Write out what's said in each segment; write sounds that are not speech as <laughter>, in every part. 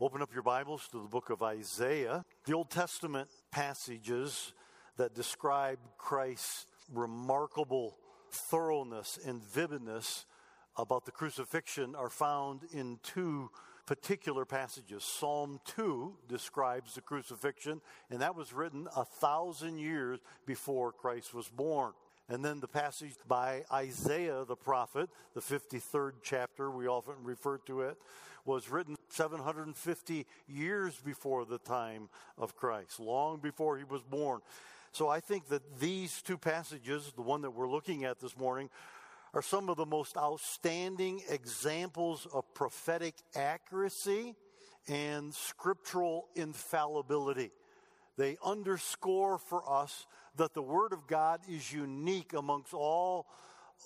Open up your Bibles to the book of Isaiah. The Old Testament passages that describe Christ's remarkable thoroughness and vividness about the crucifixion are found in two particular passages. Psalm 2 describes the crucifixion, and that was written a thousand years before Christ was born. And then the passage by Isaiah the prophet, the 53rd chapter, we often refer to it, was written 750 years before the time of Christ, long before he was born. So I think that these two passages, the one that we're looking at this morning, are some of the most outstanding examples of prophetic accuracy and scriptural infallibility. They underscore for us that the Word of God is unique amongst all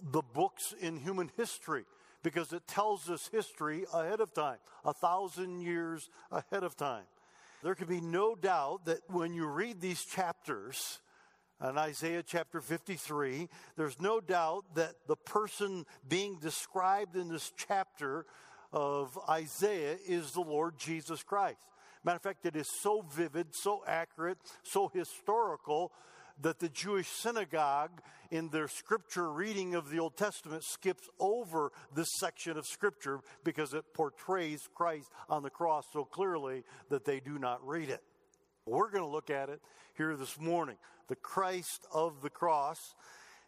the books in human history because it tells us history ahead of time, a thousand years ahead of time. There can be no doubt that when you read these chapters, in Isaiah chapter 53, there's no doubt that the person being described in this chapter of Isaiah is the Lord Jesus Christ. Matter of fact, it is so vivid, so accurate, so historical that the Jewish synagogue, in their scripture reading of the Old Testament, skips over this section of scripture because it portrays Christ on the cross so clearly that they do not read it. We're going to look at it here this morning the Christ of the cross.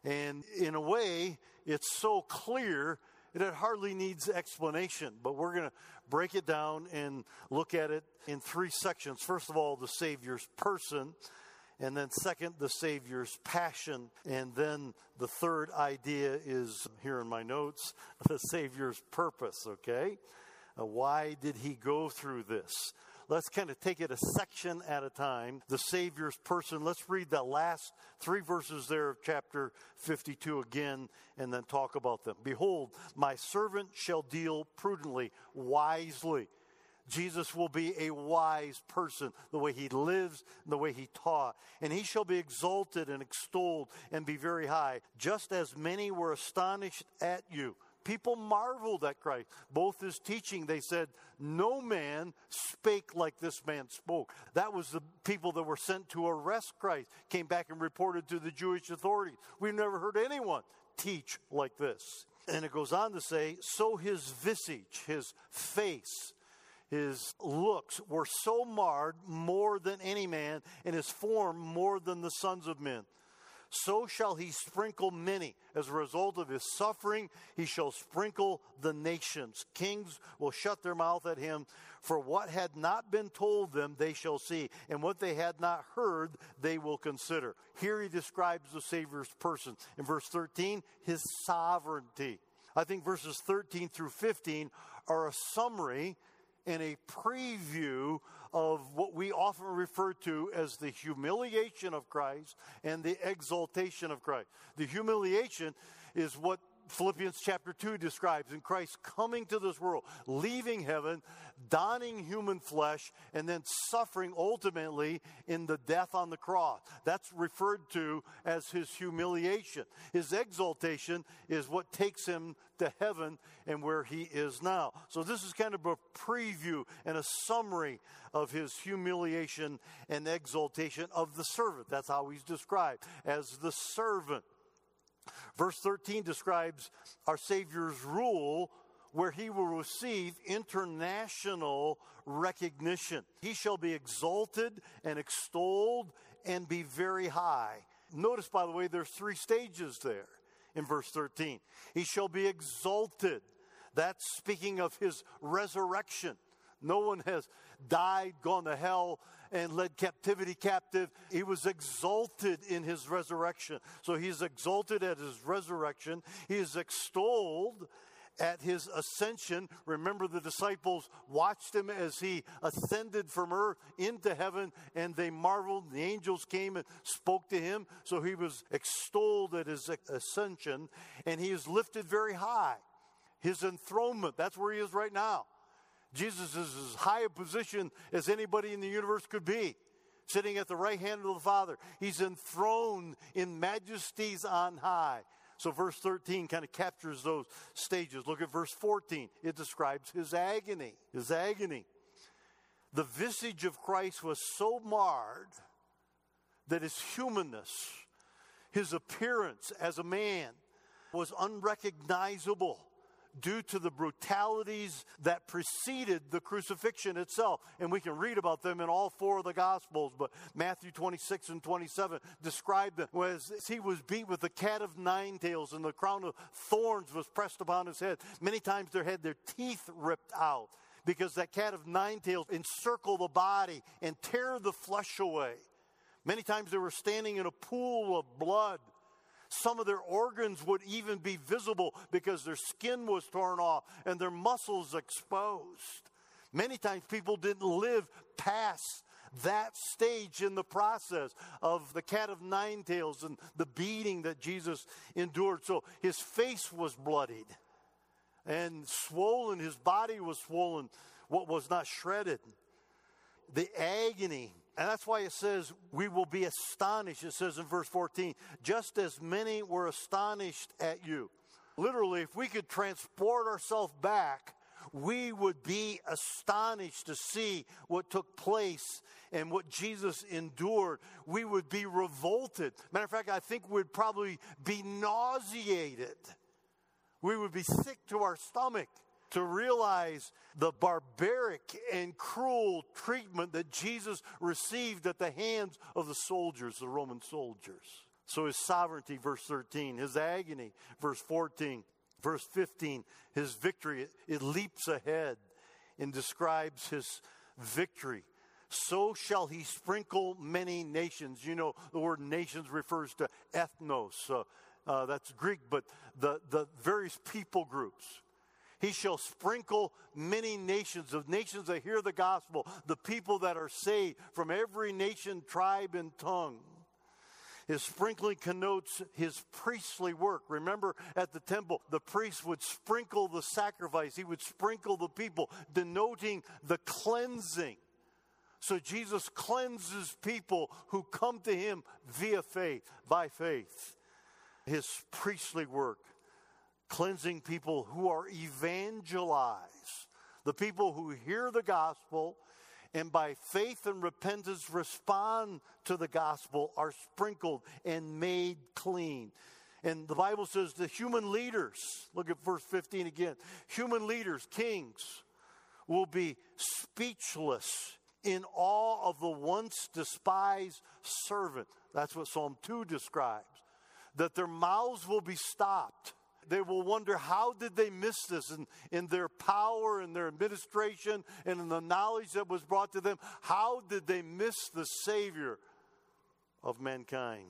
And in a way, it's so clear that it hardly needs explanation. But we're going to break it down and look at it in three sections. First of all, the Savior's person. And then, second, the Savior's passion. And then the third idea is here in my notes <laughs> the Savior's purpose, okay? Uh, why did he go through this? Let's kind of take it a section at a time. The Savior's person. Let's read the last three verses there of chapter 52 again and then talk about them. Behold, my servant shall deal prudently, wisely Jesus will be a wise person, the way he lives, the way he taught. And he shall be exalted and extolled and be very high, just as many were astonished at you. People marveled at Christ. Both his teaching, they said, No man spake like this man spoke. That was the people that were sent to arrest Christ, came back and reported to the Jewish authorities. We've never heard anyone teach like this. And it goes on to say, So his visage, his face, his looks were so marred more than any man, and his form more than the sons of men. So shall he sprinkle many. As a result of his suffering, he shall sprinkle the nations. Kings will shut their mouth at him, for what had not been told them they shall see, and what they had not heard they will consider. Here he describes the Savior's person. In verse 13, his sovereignty. I think verses 13 through 15 are a summary and a preview of what we often refer to as the humiliation of Christ and the exaltation of Christ. The humiliation is what Philippians chapter 2 describes in Christ coming to this world, leaving heaven, donning human flesh, and then suffering ultimately in the death on the cross. That's referred to as his humiliation. His exaltation is what takes him to heaven and where he is now. So, this is kind of a preview and a summary of his humiliation and exaltation of the servant. That's how he's described as the servant. Verse 13 describes our Savior's rule where he will receive international recognition. He shall be exalted and extolled and be very high. Notice, by the way, there's three stages there in verse 13. He shall be exalted. That's speaking of his resurrection. No one has died, gone to hell, and led captivity captive. He was exalted in his resurrection. So he's exalted at his resurrection. He is extolled at his ascension. Remember, the disciples watched him as he ascended from earth into heaven, and they marveled. The angels came and spoke to him. So he was extolled at his ascension, and he is lifted very high. His enthronement, that's where he is right now. Jesus is as high a position as anybody in the universe could be, sitting at the right hand of the Father. He's enthroned in majesties on high. So, verse 13 kind of captures those stages. Look at verse 14. It describes his agony. His agony. The visage of Christ was so marred that his humanness, his appearance as a man, was unrecognizable due to the brutalities that preceded the crucifixion itself. And we can read about them in all four of the Gospels, but Matthew 26 and 27 describe them as he was beat with the cat of nine tails and the crown of thorns was pressed upon his head. Many times there had their teeth ripped out because that cat of nine tails encircle the body and tear the flesh away. Many times they were standing in a pool of blood some of their organs would even be visible because their skin was torn off and their muscles exposed. Many times people didn't live past that stage in the process of the cat of nine tails and the beating that Jesus endured. So his face was bloodied and swollen, his body was swollen, what was not shredded. The agony and that's why it says we will be astonished. It says in verse 14, just as many were astonished at you. Literally, if we could transport ourselves back, we would be astonished to see what took place and what Jesus endured. We would be revolted. Matter of fact, I think we'd probably be nauseated. We would be sick to our stomach to realize the barbaric and cruel treatment that Jesus received at the hands of the soldiers, the Roman soldiers. So his sovereignty, verse 13, his agony, verse 14, verse 15, his victory, it, it leaps ahead and describes his victory. So shall he sprinkle many nations. You know, the word nations refers to ethnos. Uh, uh, that's Greek, but the, the various people groups. He shall sprinkle many nations, of nations that hear the gospel, the people that are saved from every nation, tribe, and tongue. His sprinkling connotes his priestly work. Remember at the temple, the priest would sprinkle the sacrifice, he would sprinkle the people, denoting the cleansing. So Jesus cleanses people who come to him via faith, by faith. His priestly work cleansing people who are evangelized, the people who hear the gospel and by faith and repentance respond to the gospel are sprinkled and made clean. And the Bible says the human leaders, look at verse 15 again, human leaders, kings, will be speechless in awe of the once despised servant. That's what Psalm 2 describes. That their mouths will be stopped they will wonder how did they miss this in, in their power and their administration and in the knowledge that was brought to them. How did they miss the Savior of mankind?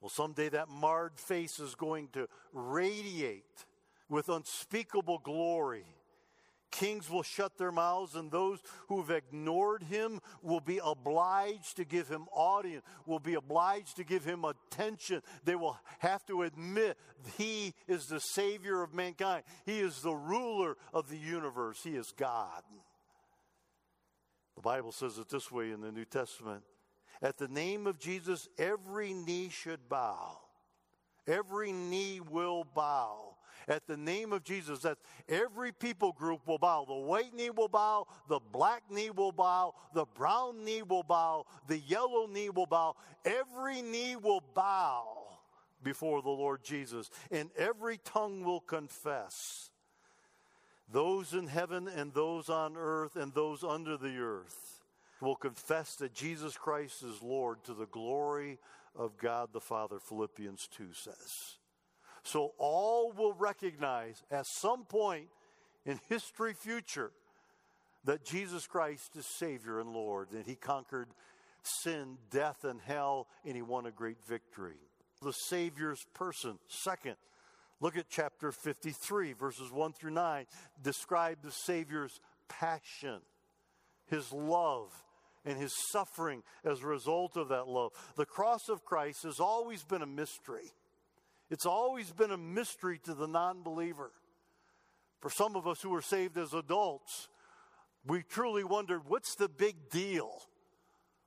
Well, someday that marred face is going to radiate with unspeakable glory Kings will shut their mouths, and those who have ignored him will be obliged to give him audience, will be obliged to give him attention. They will have to admit he is the Savior of mankind, he is the ruler of the universe, he is God. The Bible says it this way in the New Testament. At the name of Jesus, every knee should bow, every knee will bow at the name of Jesus, that every people group will bow. The white knee will bow, the black knee will bow, the brown knee will bow, the yellow knee will bow. Every knee will bow before the Lord Jesus, and every tongue will confess. Those in heaven and those on earth and those under the earth will confess that Jesus Christ is Lord to the glory of God the Father, Philippians 2 says. So all will recognize at some point in history future that Jesus Christ is Savior and Lord, and He conquered sin, death, and hell, and He won a great victory. The Savior's person. Second, look at chapter 53, verses 1 through 9, describe the Savior's passion, His love, and His suffering as a result of that love. The cross of Christ has always been a mystery. It's always been a mystery to the non believer. For some of us who were saved as adults, we truly wondered what's the big deal?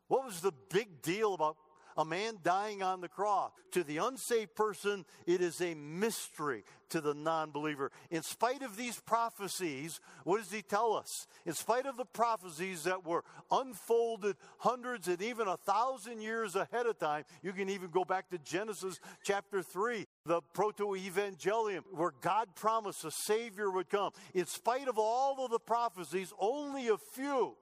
What was the big deal about, a man dying on the cross. To the unsaved person, it is a mystery to the non believer. In spite of these prophecies, what does he tell us? In spite of the prophecies that were unfolded hundreds and even a thousand years ahead of time, you can even go back to Genesis chapter 3, the proto evangelium, where God promised a Savior would come. In spite of all of the prophecies, only a few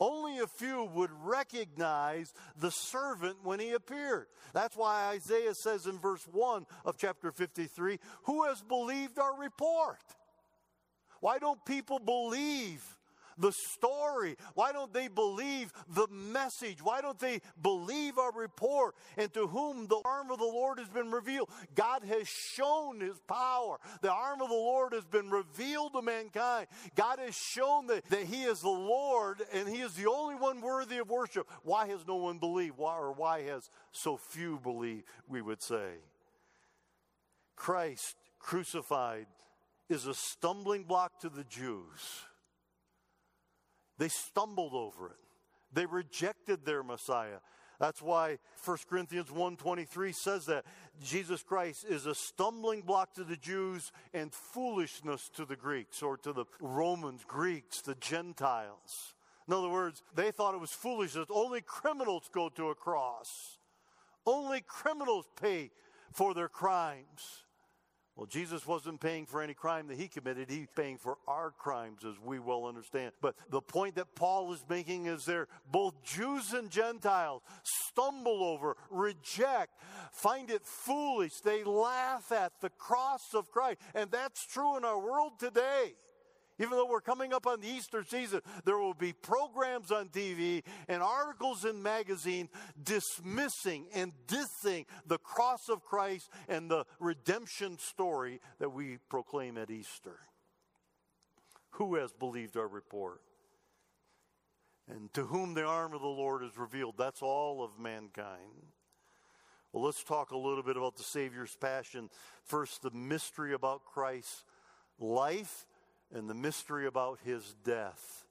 only a few would recognize the servant when he appeared. That's why Isaiah says in verse 1 of chapter 53 Who has believed our report? Why don't people believe the story? Why don't they believe the message? Why don't they believe our report? And to whom the arm of the Lord has been revealed, God has shown his power. The arm of the Lord has been revealed to mankind. God has shown that, that he is the Lord and he is the only one worthy of worship. Why has no one believed? Why, or why has so few believed, we would say? Christ crucified is a stumbling block to the Jews they stumbled over it. They rejected their Messiah. That's why 1 Corinthians 1:23 says that Jesus Christ is a stumbling block to the Jews and foolishness to the Greeks or to the Romans, Greeks, the Gentiles. In other words, they thought it was foolish that only criminals go to a cross. Only criminals pay for their crimes. Well, Jesus wasn't paying for any crime that he committed. He's paying for our crimes, as we well understand. But the point that Paul is making is there both Jews and Gentiles stumble over, reject, find it foolish. They laugh at the cross of Christ. And that's true in our world today. Even though we're coming up on the Easter season, there will be programs on TV and articles in magazines dismissing and dissing the cross of Christ and the redemption story that we proclaim at Easter. Who has believed our report? And to whom the arm of the Lord is revealed, that's all of mankind. Well, let's talk a little bit about the Savior's passion. First, the mystery about Christ's life and the mystery about his death.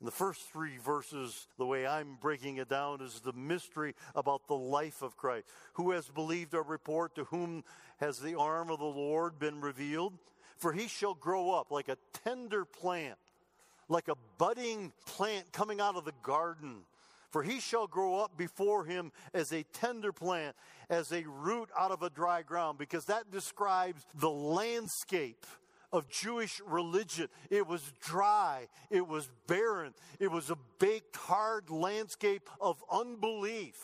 In the first three verses, the way I'm breaking it down is the mystery about the life of Christ. Who has believed our report? To whom has the arm of the Lord been revealed? For he shall grow up like a tender plant, like a budding plant coming out of the garden. For he shall grow up before him as a tender plant, as a root out of a dry ground, because that describes the landscape of Jewish religion. It was dry, it was barren, it was a baked, hard landscape of unbelief.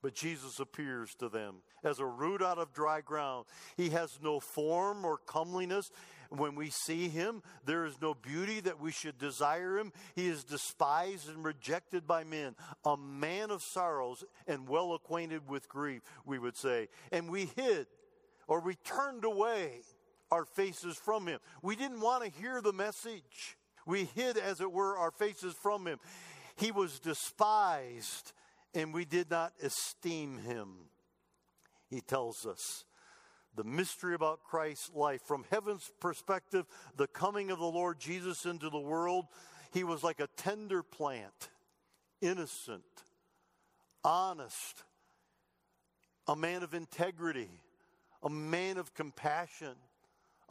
But Jesus appears to them as a root out of dry ground. He has no form or comeliness. When we see him, there is no beauty that we should desire him. He is despised and rejected by men, a man of sorrows and well acquainted with grief, we would say. And we hid or we turned away our faces from him. We didn't want to hear the message. We hid, as it were, our faces from him. He was despised, and we did not esteem him. He tells us the mystery about Christ's life. From heaven's perspective, the coming of the Lord Jesus into the world, he was like a tender plant, innocent, honest, a man of integrity, a man of compassion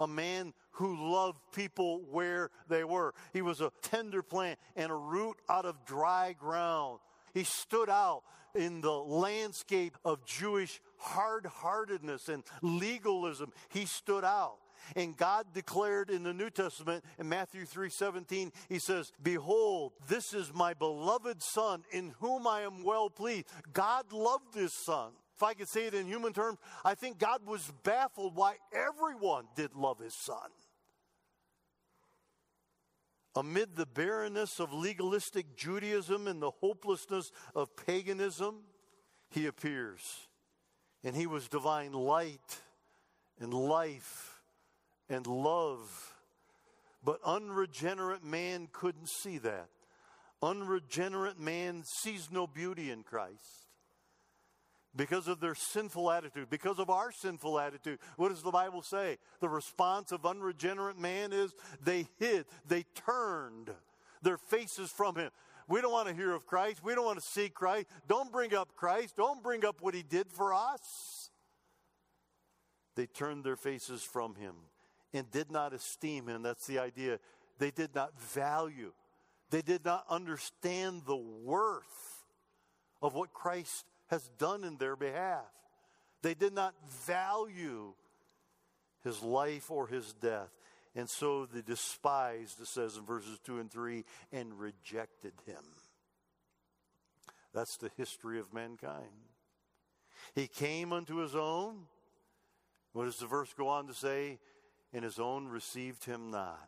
a man who loved people where they were. He was a tender plant and a root out of dry ground. He stood out in the landscape of Jewish hard heartedness and legalism. He stood out. And God declared in the New Testament in Matthew 3:17, he says, "Behold, this is my beloved son in whom I am well pleased." God loved his son if I could say it in human terms, I think God was baffled why everyone did love his son. Amid the barrenness of legalistic Judaism and the hopelessness of paganism, he appears. And he was divine light and life and love. But unregenerate man couldn't see that. Unregenerate man sees no beauty in Christ because of their sinful attitude, because of our sinful attitude. What does the Bible say? The response of unregenerate man is they hid, they turned their faces from him. We don't want to hear of Christ. We don't want to see Christ. Don't bring up Christ. Don't bring up what he did for us. They turned their faces from him and did not esteem him. That's the idea. They did not value, they did not understand the worth of what Christ has done in their behalf. They did not value his life or his death. And so they despised, it says in verses 2 and 3, and rejected him. That's the history of mankind. He came unto his own. What does the verse go on to say? And his own received him not.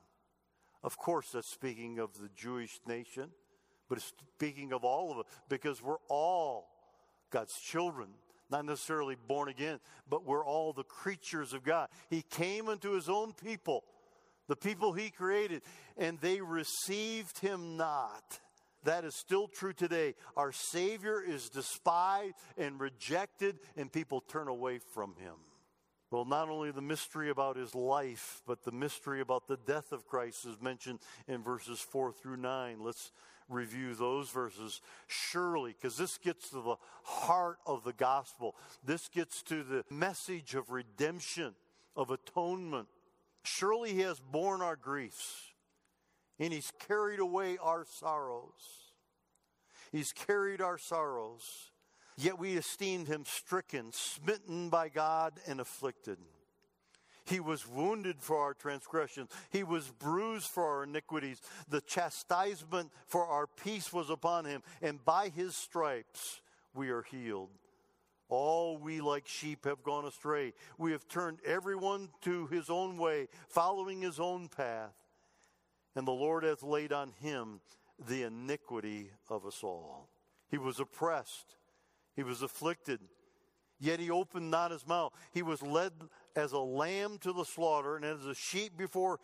Of course, that's speaking of the Jewish nation, but it's speaking of all of us because we're all God's children not necessarily born again, but we're all the creatures of God. He came unto his own people, the people he created, and they received him not. That is still true today. Our Savior is despised and rejected, and people turn away from him. Well, not only the mystery about his life, but the mystery about the death of Christ is mentioned in verses 4 through 9. Let's review those verses. Surely, because this gets to the heart of the gospel, this gets to the message of redemption, of atonement. Surely he has borne our griefs, and he's carried away our sorrows. He's carried our sorrows. Yet we esteemed him stricken, smitten by God, and afflicted. He was wounded for our transgressions. He was bruised for our iniquities. The chastisement for our peace was upon him, and by his stripes we are healed. All we like sheep have gone astray. We have turned everyone to his own way, following his own path. And the Lord hath laid on him the iniquity of us all. He was oppressed, he was afflicted, yet he opened not his mouth. He was led as a lamb to the slaughter, and as a sheep before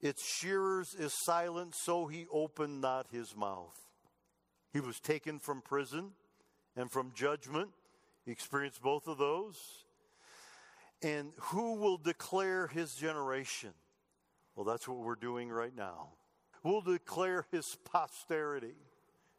its shearers is silent, so he opened not his mouth. He was taken from prison and from judgment. He experienced both of those. And who will declare his generation? Well, that's what we're doing right now. We'll declare his posterity.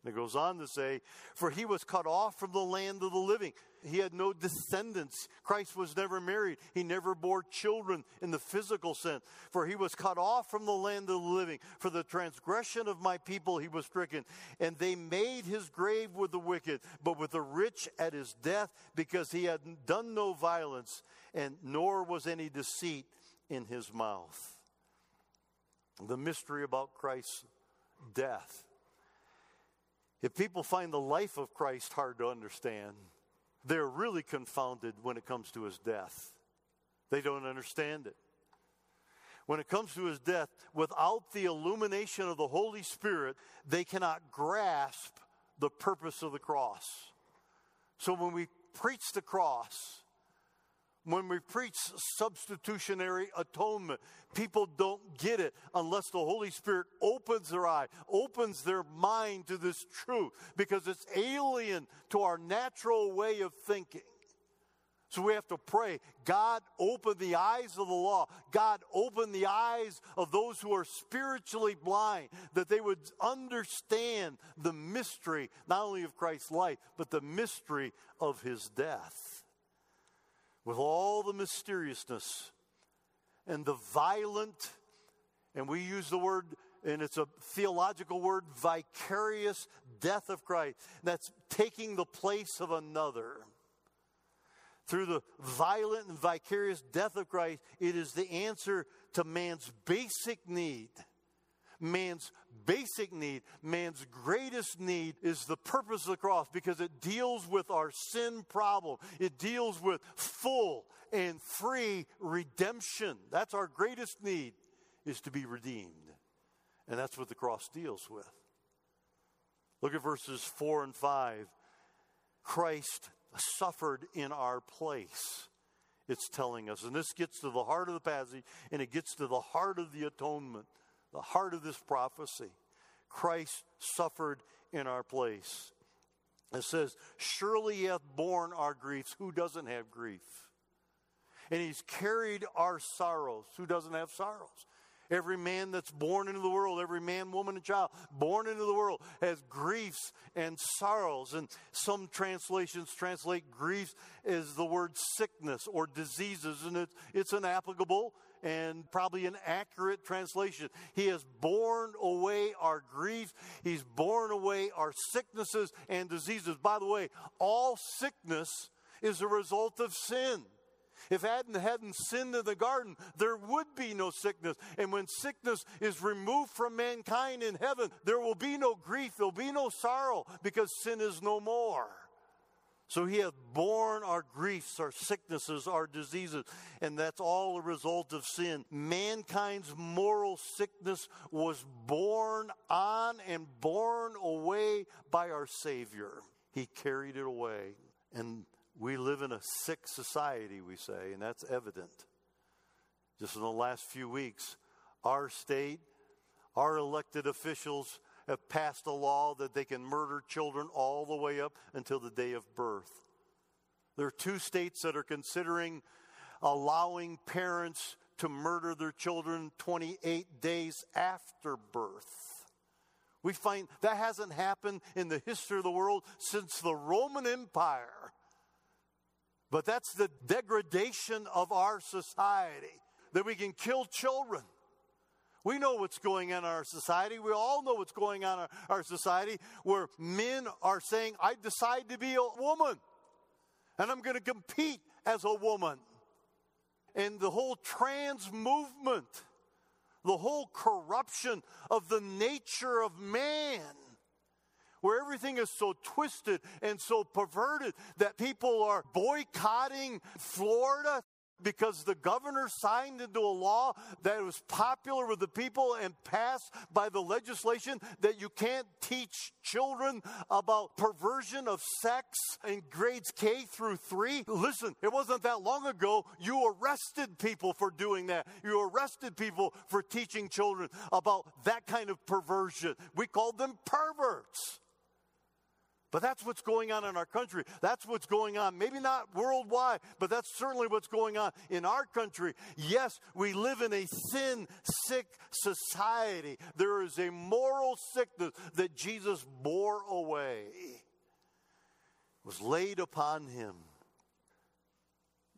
And it goes on to say, For he was cut off from the land of the living. He had no descendants. Christ was never married. He never bore children in the physical sense. For he was cut off from the land of the living. For the transgression of my people he was stricken. And they made his grave with the wicked, but with the rich at his death, because he had done no violence, and nor was any deceit in his mouth. The mystery about Christ's death. If people find the life of Christ hard to understand, they're really confounded when it comes to his death. They don't understand it. When it comes to his death, without the illumination of the Holy Spirit, they cannot grasp the purpose of the cross. So when we preach the cross, when we preach substitutionary atonement, people don't get it unless the Holy Spirit opens their eye, opens their mind to this truth, because it's alien to our natural way of thinking. So we have to pray, God, open the eyes of the law. God, open the eyes of those who are spiritually blind, that they would understand the mystery, not only of Christ's life, but the mystery of his death with all the mysteriousness and the violent, and we use the word, and it's a theological word, vicarious death of Christ. That's taking the place of another. Through the violent and vicarious death of Christ, it is the answer to man's basic need man's basic need, man's greatest need is the purpose of the cross because it deals with our sin problem. It deals with full and free redemption. That's our greatest need is to be redeemed. And that's what the cross deals with. Look at verses 4 and 5. Christ suffered in our place. It's telling us. And this gets to the heart of the passage and it gets to the heart of the atonement the heart of this prophecy. Christ suffered in our place. It says, Surely he hath borne our griefs. Who doesn't have grief? And he's carried our sorrows. Who doesn't have sorrows? Every man that's born into the world, every man, woman, and child born into the world has griefs and sorrows. And some translations translate griefs as the word sickness or diseases, and it's, it's an applicable and probably an accurate translation. He has borne away our grief. He's borne away our sicknesses and diseases. By the way, all sickness is a result of sin. If Adam hadn't sinned in the garden, there would be no sickness. And when sickness is removed from mankind in heaven, there will be no grief, there'll be no sorrow because sin is no more. So he hath borne our griefs, our sicknesses, our diseases, and that's all a result of sin. Mankind's moral sickness was borne on and borne away by our Savior. He carried it away. And we live in a sick society, we say, and that's evident. Just in the last few weeks, our state, our elected officials have passed a law that they can murder children all the way up until the day of birth. There are two states that are considering allowing parents to murder their children 28 days after birth. We find that hasn't happened in the history of the world since the Roman Empire. But that's the degradation of our society that we can kill children. We know what's going on in our society. We all know what's going on in our society where men are saying, I decide to be a woman and I'm going to compete as a woman. And the whole trans movement, the whole corruption of the nature of man where everything is so twisted and so perverted that people are boycotting Florida because the governor signed into a law that was popular with the people and passed by the legislation that you can't teach children about perversion of sex in grades K through 3. Listen, it wasn't that long ago you arrested people for doing that. You arrested people for teaching children about that kind of perversion. We called them perverts. But that's what's going on in our country. That's what's going on, maybe not worldwide, but that's certainly what's going on in our country. Yes, we live in a sin sick society. There is a moral sickness that Jesus bore away, was laid upon him.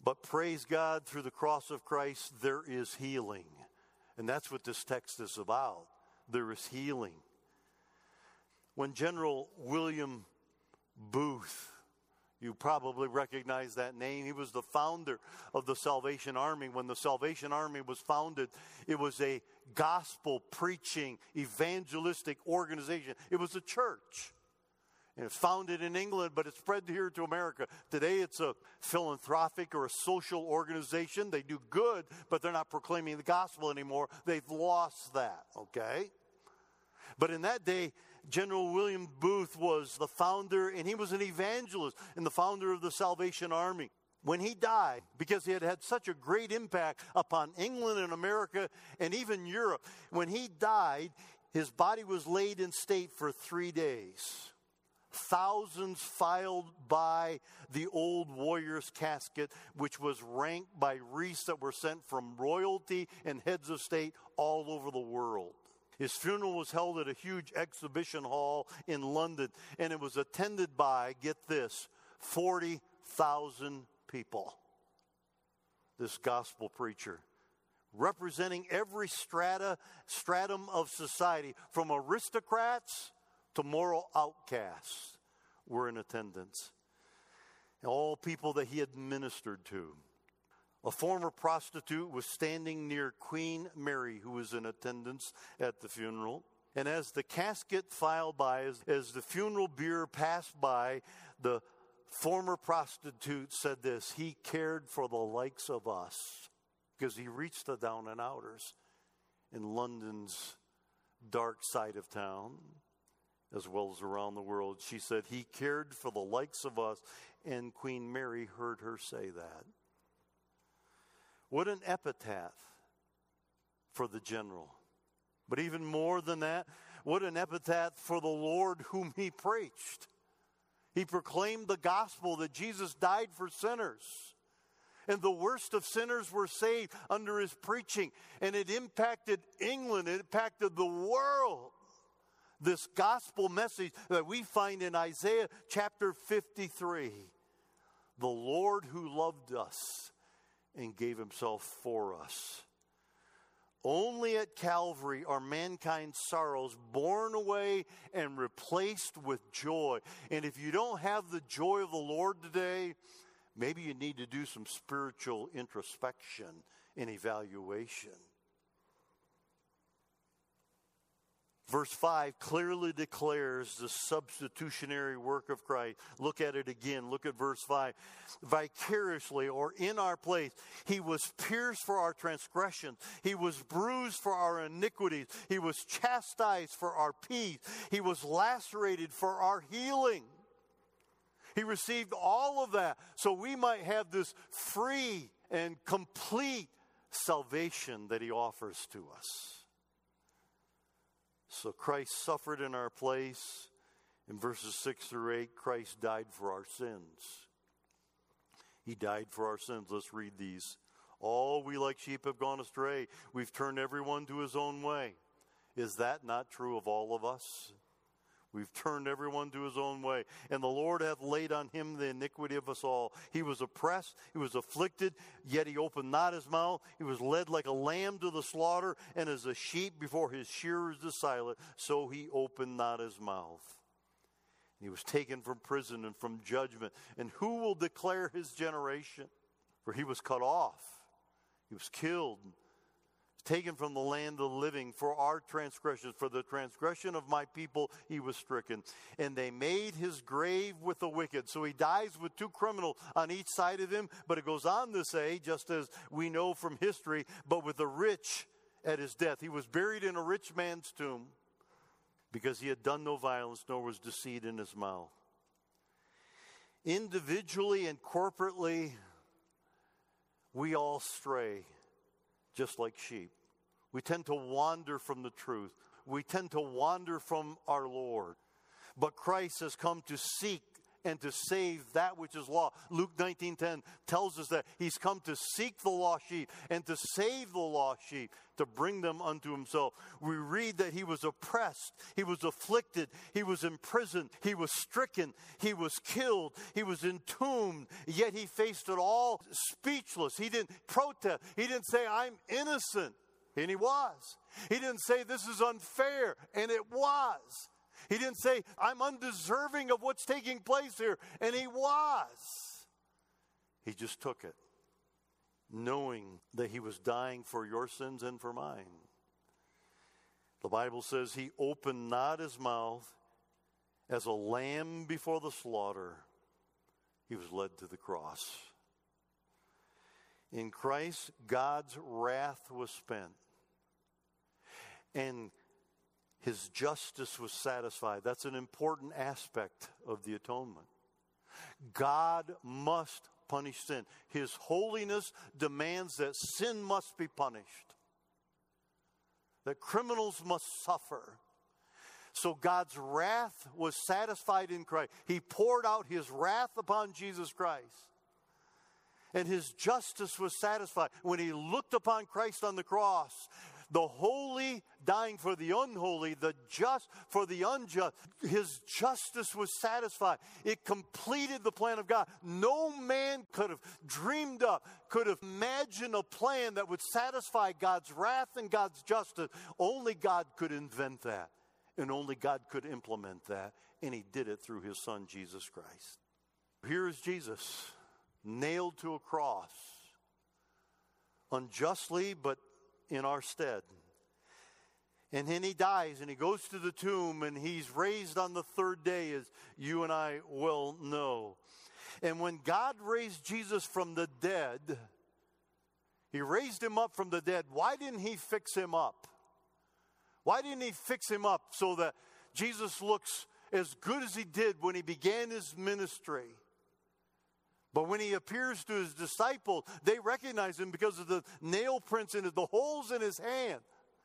But praise God, through the cross of Christ, there is healing. And that's what this text is about. There is healing. When General William Booth. You probably recognize that name. He was the founder of the Salvation Army. When the Salvation Army was founded, it was a gospel preaching, evangelistic organization. It was a church. And it's founded in England, but it spread here to America. Today, it's a philanthropic or a social organization. They do good, but they're not proclaiming the gospel anymore. They've lost that, okay? But in that day, General William Booth was the founder, and he was an evangelist and the founder of the Salvation Army. When he died, because he had had such a great impact upon England and America and even Europe, when he died, his body was laid in state for three days. Thousands filed by the old warrior's casket, which was ranked by wreaths that were sent from royalty and heads of state all over the world. His funeral was held at a huge exhibition hall in London, and it was attended by, get this, 40,000 people. This gospel preacher, representing every strata, stratum of society, from aristocrats to moral outcasts, were in attendance. All people that he had ministered to. A former prostitute was standing near Queen Mary, who was in attendance at the funeral. And as the casket filed by, as, as the funeral bier passed by, the former prostitute said this He cared for the likes of us because he reached the down and outers in London's dark side of town as well as around the world. She said, He cared for the likes of us, and Queen Mary heard her say that. What an epitaph for the general. But even more than that, what an epitaph for the Lord whom he preached. He proclaimed the gospel that Jesus died for sinners. And the worst of sinners were saved under his preaching. And it impacted England, it impacted the world. This gospel message that we find in Isaiah chapter 53 the Lord who loved us and gave himself for us. Only at Calvary are mankind's sorrows borne away and replaced with joy. And if you don't have the joy of the Lord today, maybe you need to do some spiritual introspection and evaluation. Verse 5 clearly declares the substitutionary work of Christ. Look at it again. Look at verse 5. Vicariously or in our place, he was pierced for our transgressions, he was bruised for our iniquities, he was chastised for our peace, he was lacerated for our healing. He received all of that so we might have this free and complete salvation that he offers to us. So Christ suffered in our place. In verses 6 through 8, Christ died for our sins. He died for our sins. Let's read these. All we like sheep have gone astray. We've turned everyone to his own way. Is that not true of all of us? We've turned everyone to his own way. And the Lord hath laid on him the iniquity of us all. He was oppressed, he was afflicted, yet he opened not his mouth. He was led like a lamb to the slaughter, and as a sheep before his shearers is silent, so he opened not his mouth. He was taken from prison and from judgment. And who will declare his generation? For he was cut off, he was killed taken from the land of the living for our transgressions. For the transgression of my people, he was stricken. And they made his grave with the wicked. So he dies with two criminals on each side of him. But it goes on to say, just as we know from history, but with the rich at his death. He was buried in a rich man's tomb because he had done no violence, nor was deceit in his mouth. Individually and corporately, we all stray just like sheep. We tend to wander from the truth. We tend to wander from our Lord. But Christ has come to seek and to save that which is lost. Luke 19:10 tells us that he's come to seek the lost sheep and to save the lost sheep, to bring them unto himself. We read that he was oppressed, he was afflicted, he was imprisoned, he was stricken, he was killed, he was entombed, yet he faced it all speechless. He didn't protest. He didn't say I'm innocent, and he was. He didn't say this is unfair, and it was. He didn't say, I'm undeserving of what's taking place here. And he was. He just took it, knowing that he was dying for your sins and for mine. The Bible says he opened not his mouth as a lamb before the slaughter, he was led to the cross. In Christ, God's wrath was spent. And his justice was satisfied. That's an important aspect of the atonement. God must punish sin. His holiness demands that sin must be punished, that criminals must suffer. So God's wrath was satisfied in Christ. He poured out his wrath upon Jesus Christ. And his justice was satisfied. When he looked upon Christ on the cross, the holy dying for the unholy, the just for the unjust. His justice was satisfied. It completed the plan of God. No man could have dreamed up, could have imagined a plan that would satisfy God's wrath and God's justice. Only God could invent that, and only God could implement that, and He did it through His Son, Jesus Christ. Here is Jesus, nailed to a cross, unjustly, but in our stead. And then he dies and he goes to the tomb and he's raised on the third day, as you and I well know. And when God raised Jesus from the dead, he raised him up from the dead. Why didn't he fix him up? Why didn't he fix him up so that Jesus looks as good as he did when he began his ministry? But when he appears to his disciples, they recognize him because of the nail prints in the holes in his hand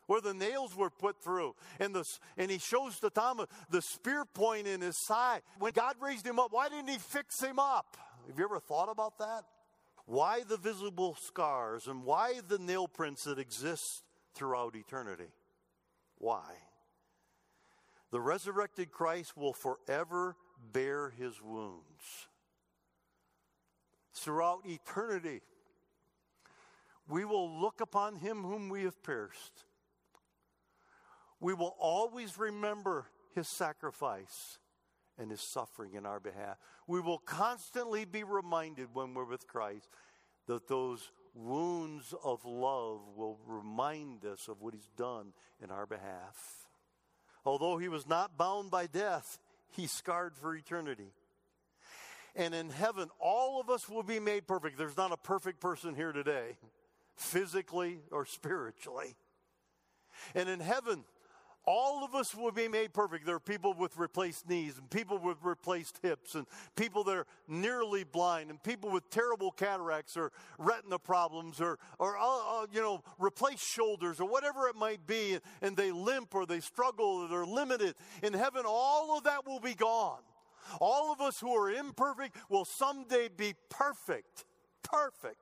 where the nails were put through. And, the, and he shows to Thomas the spear point in his side. When God raised him up, why didn't he fix him up? Have you ever thought about that? Why the visible scars and why the nail prints that exist throughout eternity? Why? The resurrected Christ will forever bear his wounds. Throughout eternity, we will look upon him whom we have pierced. We will always remember his sacrifice and his suffering in our behalf. We will constantly be reminded when we're with Christ that those wounds of love will remind us of what he's done in our behalf. Although he was not bound by death, he's scarred for eternity. And in heaven, all of us will be made perfect. There's not a perfect person here today, physically or spiritually. And in heaven, all of us will be made perfect. There are people with replaced knees and people with replaced hips and people that are nearly blind and people with terrible cataracts or retina problems or, or uh, uh, you know, replaced shoulders or whatever it might be. And they limp or they struggle or they're limited. In heaven, all of that will be gone. All of us who are imperfect will someday be perfect. Perfect.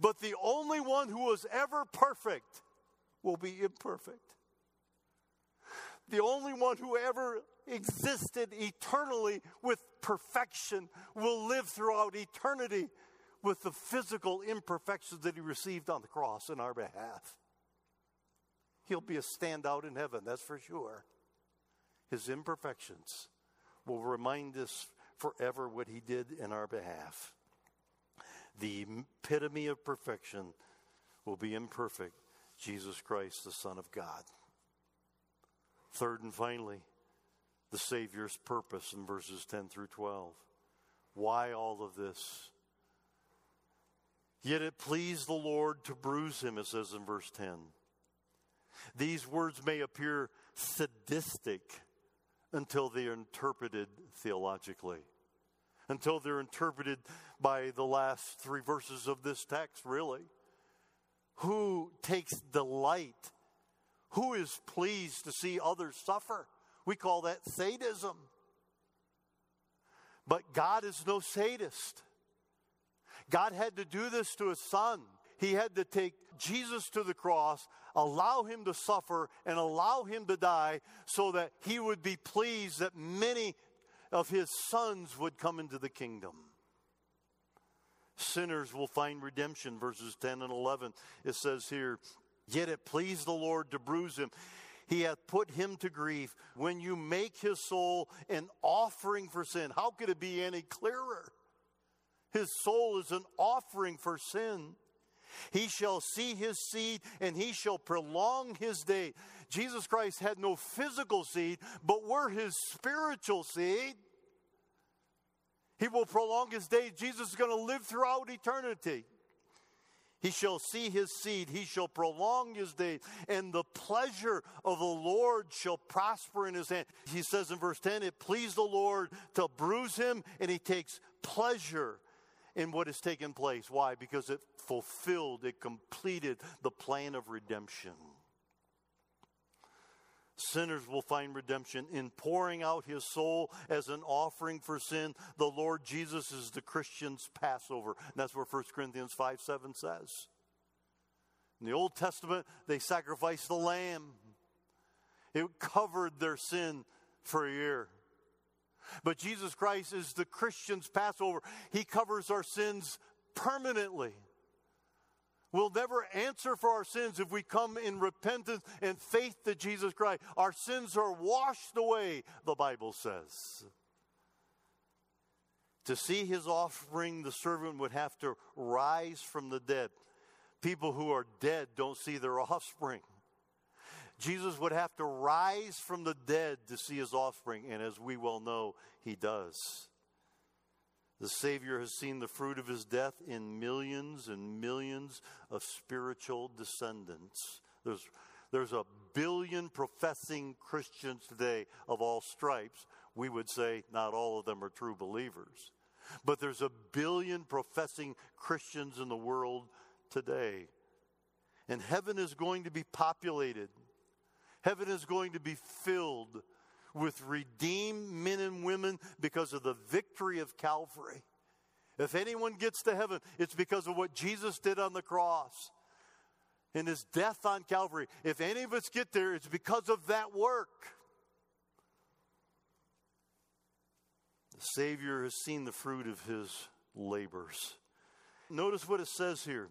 But the only one who was ever perfect will be imperfect the only one who ever existed eternally with perfection, will live throughout eternity with the physical imperfections that he received on the cross in our behalf. He'll be a standout in heaven, that's for sure. His imperfections will remind us forever what he did in our behalf. The epitome of perfection will be imperfect, Jesus Christ, the Son of God. Third and finally, the Savior's purpose in verses 10 through 12. Why all of this? Yet it pleased the Lord to bruise him, it says in verse 10. These words may appear sadistic until they are interpreted theologically, until they're interpreted by the last three verses of this text, really. Who takes delight who is pleased to see others suffer? We call that sadism. But God is no sadist. God had to do this to his son. He had to take Jesus to the cross, allow him to suffer, and allow him to die so that he would be pleased that many of his sons would come into the kingdom. Sinners will find redemption, verses 10 and 11. It says here, Yet it pleased the Lord to bruise him. He hath put him to grief. When you make his soul an offering for sin, how could it be any clearer? His soul is an offering for sin. He shall see his seed and he shall prolong his day. Jesus Christ had no physical seed, but we're his spiritual seed. He will prolong his day. Jesus is going to live throughout eternity. He shall see his seed, he shall prolong his days, and the pleasure of the Lord shall prosper in his hand. He says in verse 10, it pleased the Lord to bruise him, and he takes pleasure in what has taken place. Why? Because it fulfilled, it completed the plan of redemption. Sinners will find redemption in pouring out his soul as an offering for sin. The Lord Jesus is the Christian's Passover. And that's where 1 Corinthians 5 7 says. In the Old Testament, they sacrificed the lamb, it covered their sin for a year. But Jesus Christ is the Christian's Passover. He covers our sins permanently. We'll never answer for our sins if we come in repentance and faith to Jesus Christ. Our sins are washed away, the Bible says. To see his offering, the servant would have to rise from the dead. People who are dead don't see their offspring. Jesus would have to rise from the dead to see his offspring, and as we well know, he does. The Savior has seen the fruit of his death in millions and millions of spiritual descendants. There's, there's a billion professing Christians today of all stripes. We would say not all of them are true believers. But there's a billion professing Christians in the world today. And heaven is going to be populated, heaven is going to be filled with redeemed men and women because of the victory of Calvary. If anyone gets to heaven, it's because of what Jesus did on the cross and his death on Calvary. If any of us get there, it's because of that work. The Savior has seen the fruit of his labors. Notice what it says here.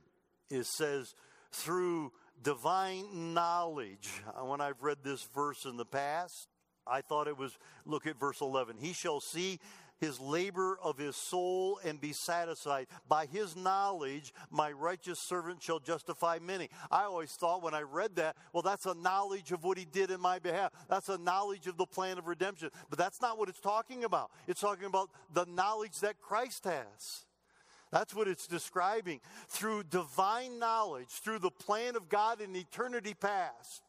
It says, through divine knowledge. Uh, when I've read this verse in the past, I thought it was, look at verse 11. He shall see his labor of his soul and be satisfied. By his knowledge, my righteous servant shall justify many. I always thought when I read that, well, that's a knowledge of what he did in my behalf. That's a knowledge of the plan of redemption. But that's not what it's talking about. It's talking about the knowledge that Christ has. That's what it's describing. Through divine knowledge, through the plan of God in eternity past,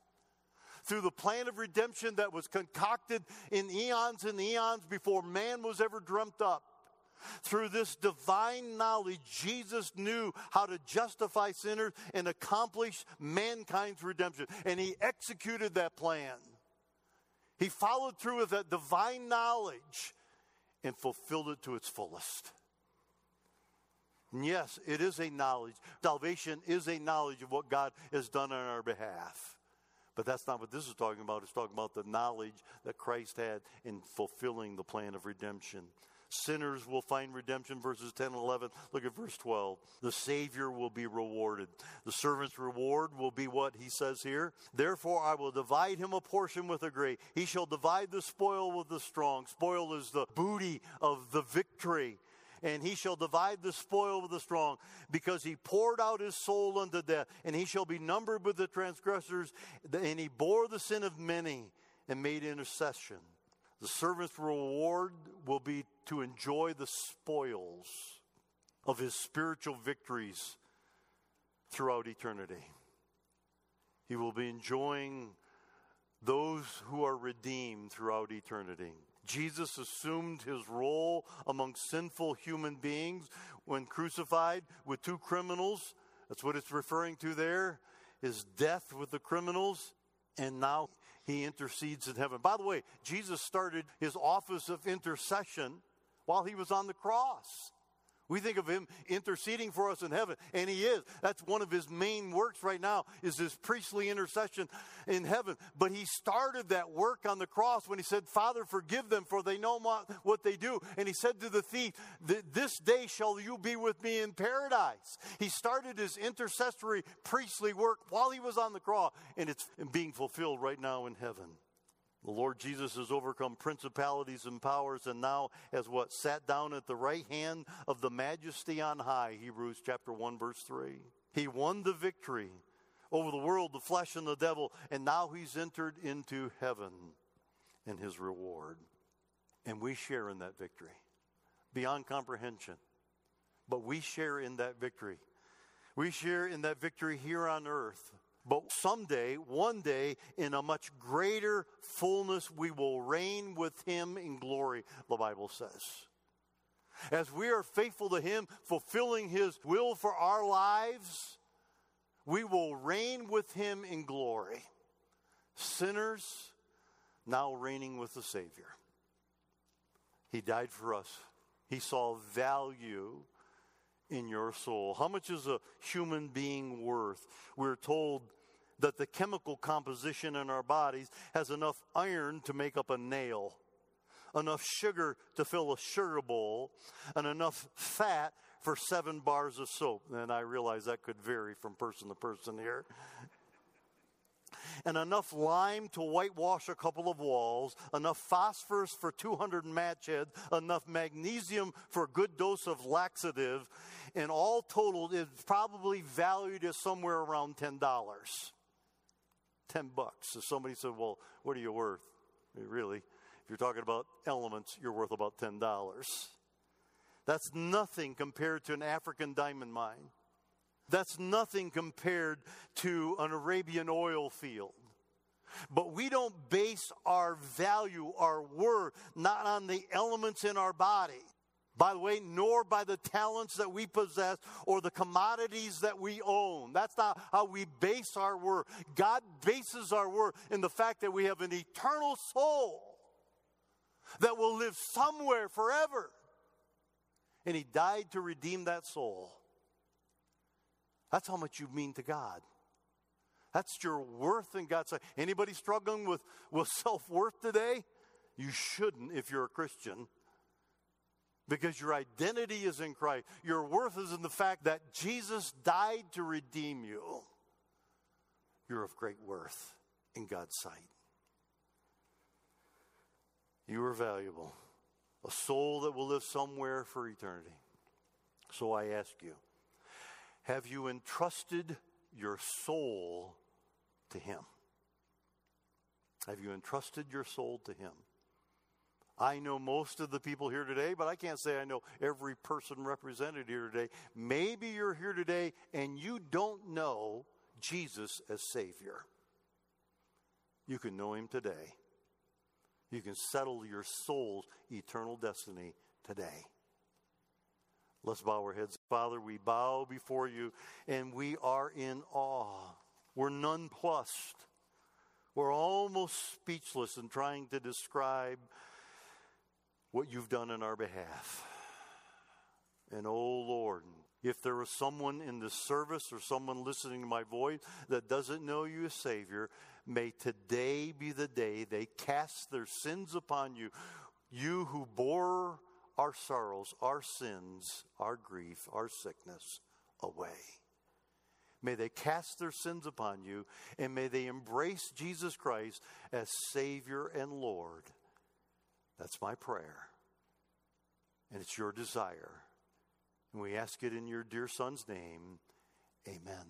through the plan of redemption that was concocted in eons and eons before man was ever dreamt up. Through this divine knowledge, Jesus knew how to justify sinners and accomplish mankind's redemption. And he executed that plan. He followed through with that divine knowledge and fulfilled it to its fullest. And yes, it is a knowledge. Salvation is a knowledge of what God has done on our behalf. But that's not what this is talking about. It's talking about the knowledge that Christ had in fulfilling the plan of redemption. Sinners will find redemption, verses 10 and 11. Look at verse 12. The Savior will be rewarded. The servant's reward will be what he says here. Therefore, I will divide him a portion with the great. He shall divide the spoil with the strong. Spoil is the booty of the victory and he shall divide the spoil with the strong, because he poured out his soul unto death, and he shall be numbered with the transgressors, and he bore the sin of many and made intercession. The servant's reward will be to enjoy the spoils of his spiritual victories throughout eternity. He will be enjoying those who are redeemed throughout eternity. Jesus assumed his role among sinful human beings when crucified with two criminals. That's what it's referring to there his death with the criminals. And now he intercedes in heaven. By the way, Jesus started his office of intercession while he was on the cross. We think of him interceding for us in heaven, and he is. That's one of his main works right now is his priestly intercession in heaven. But he started that work on the cross when he said, "Father, forgive them, for they know what they do." And he said to the thief, "This day shall you be with me in paradise." He started his intercessory priestly work while he was on the cross, and it's being fulfilled right now in heaven. The Lord Jesus has overcome principalities and powers and now has what? Sat down at the right hand of the majesty on high, Hebrews chapter 1 verse 3. He won the victory over the world, the flesh and the devil, and now he's entered into heaven and his reward. And we share in that victory beyond comprehension. But we share in that victory. We share in that victory here on earth. But someday, one day, in a much greater fullness, we will reign with him in glory, the Bible says. As we are faithful to him, fulfilling his will for our lives, we will reign with him in glory. Sinners now reigning with the Savior. He died for us. He saw value in your soul. How much is a human being worth? We're told that the chemical composition in our bodies has enough iron to make up a nail, enough sugar to fill a sugar bowl, and enough fat for seven bars of soap. And I realize that could vary from person to person here. And enough lime to whitewash a couple of walls, enough phosphorus for 200 match heads, enough magnesium for a good dose of laxative, and all totaled is probably valued at somewhere around $10. 10 bucks. So somebody said, Well, what are you worth? Really, if you're talking about elements, you're worth about $10. That's nothing compared to an African diamond mine. That's nothing compared to an Arabian oil field. But we don't base our value, our worth, not on the elements in our body by the way, nor by the talents that we possess or the commodities that we own. That's not how we base our worth. God bases our worth in the fact that we have an eternal soul that will live somewhere forever. and He died to redeem that soul. That's how much you mean to God. That's your worth in God's sight. Anybody struggling with, with <laughs> self worth today? You shouldn't if you're a Christian. Because your identity is in Christ. Your worth is in the fact that Jesus died to redeem you. You're of great worth in God's sight. You are valuable, a soul that will live somewhere for eternity. So I ask you have you entrusted your soul to Him? Have you entrusted your soul to Him? I know most of the people here today, but I can't say I know every person represented here today. Maybe you're here today and you don't know Jesus as Savior. You can know Him today. You can settle your soul's eternal destiny today. Let's bow our heads. Father, we bow before you and we are in awe. We're nonplussed. We're almost speechless in trying to describe what you've done in our behalf. And oh Lord, if there is someone in this service or someone listening to my voice that doesn't know you as Savior, may today be the day they cast their sins upon you. You who bore our sorrows, our sins, our grief, our sickness away. May they cast their sins upon you and may they embrace Jesus Christ as Savior and Lord. That's my prayer. And it's your desire. And we ask it in your dear Son's name. Amen.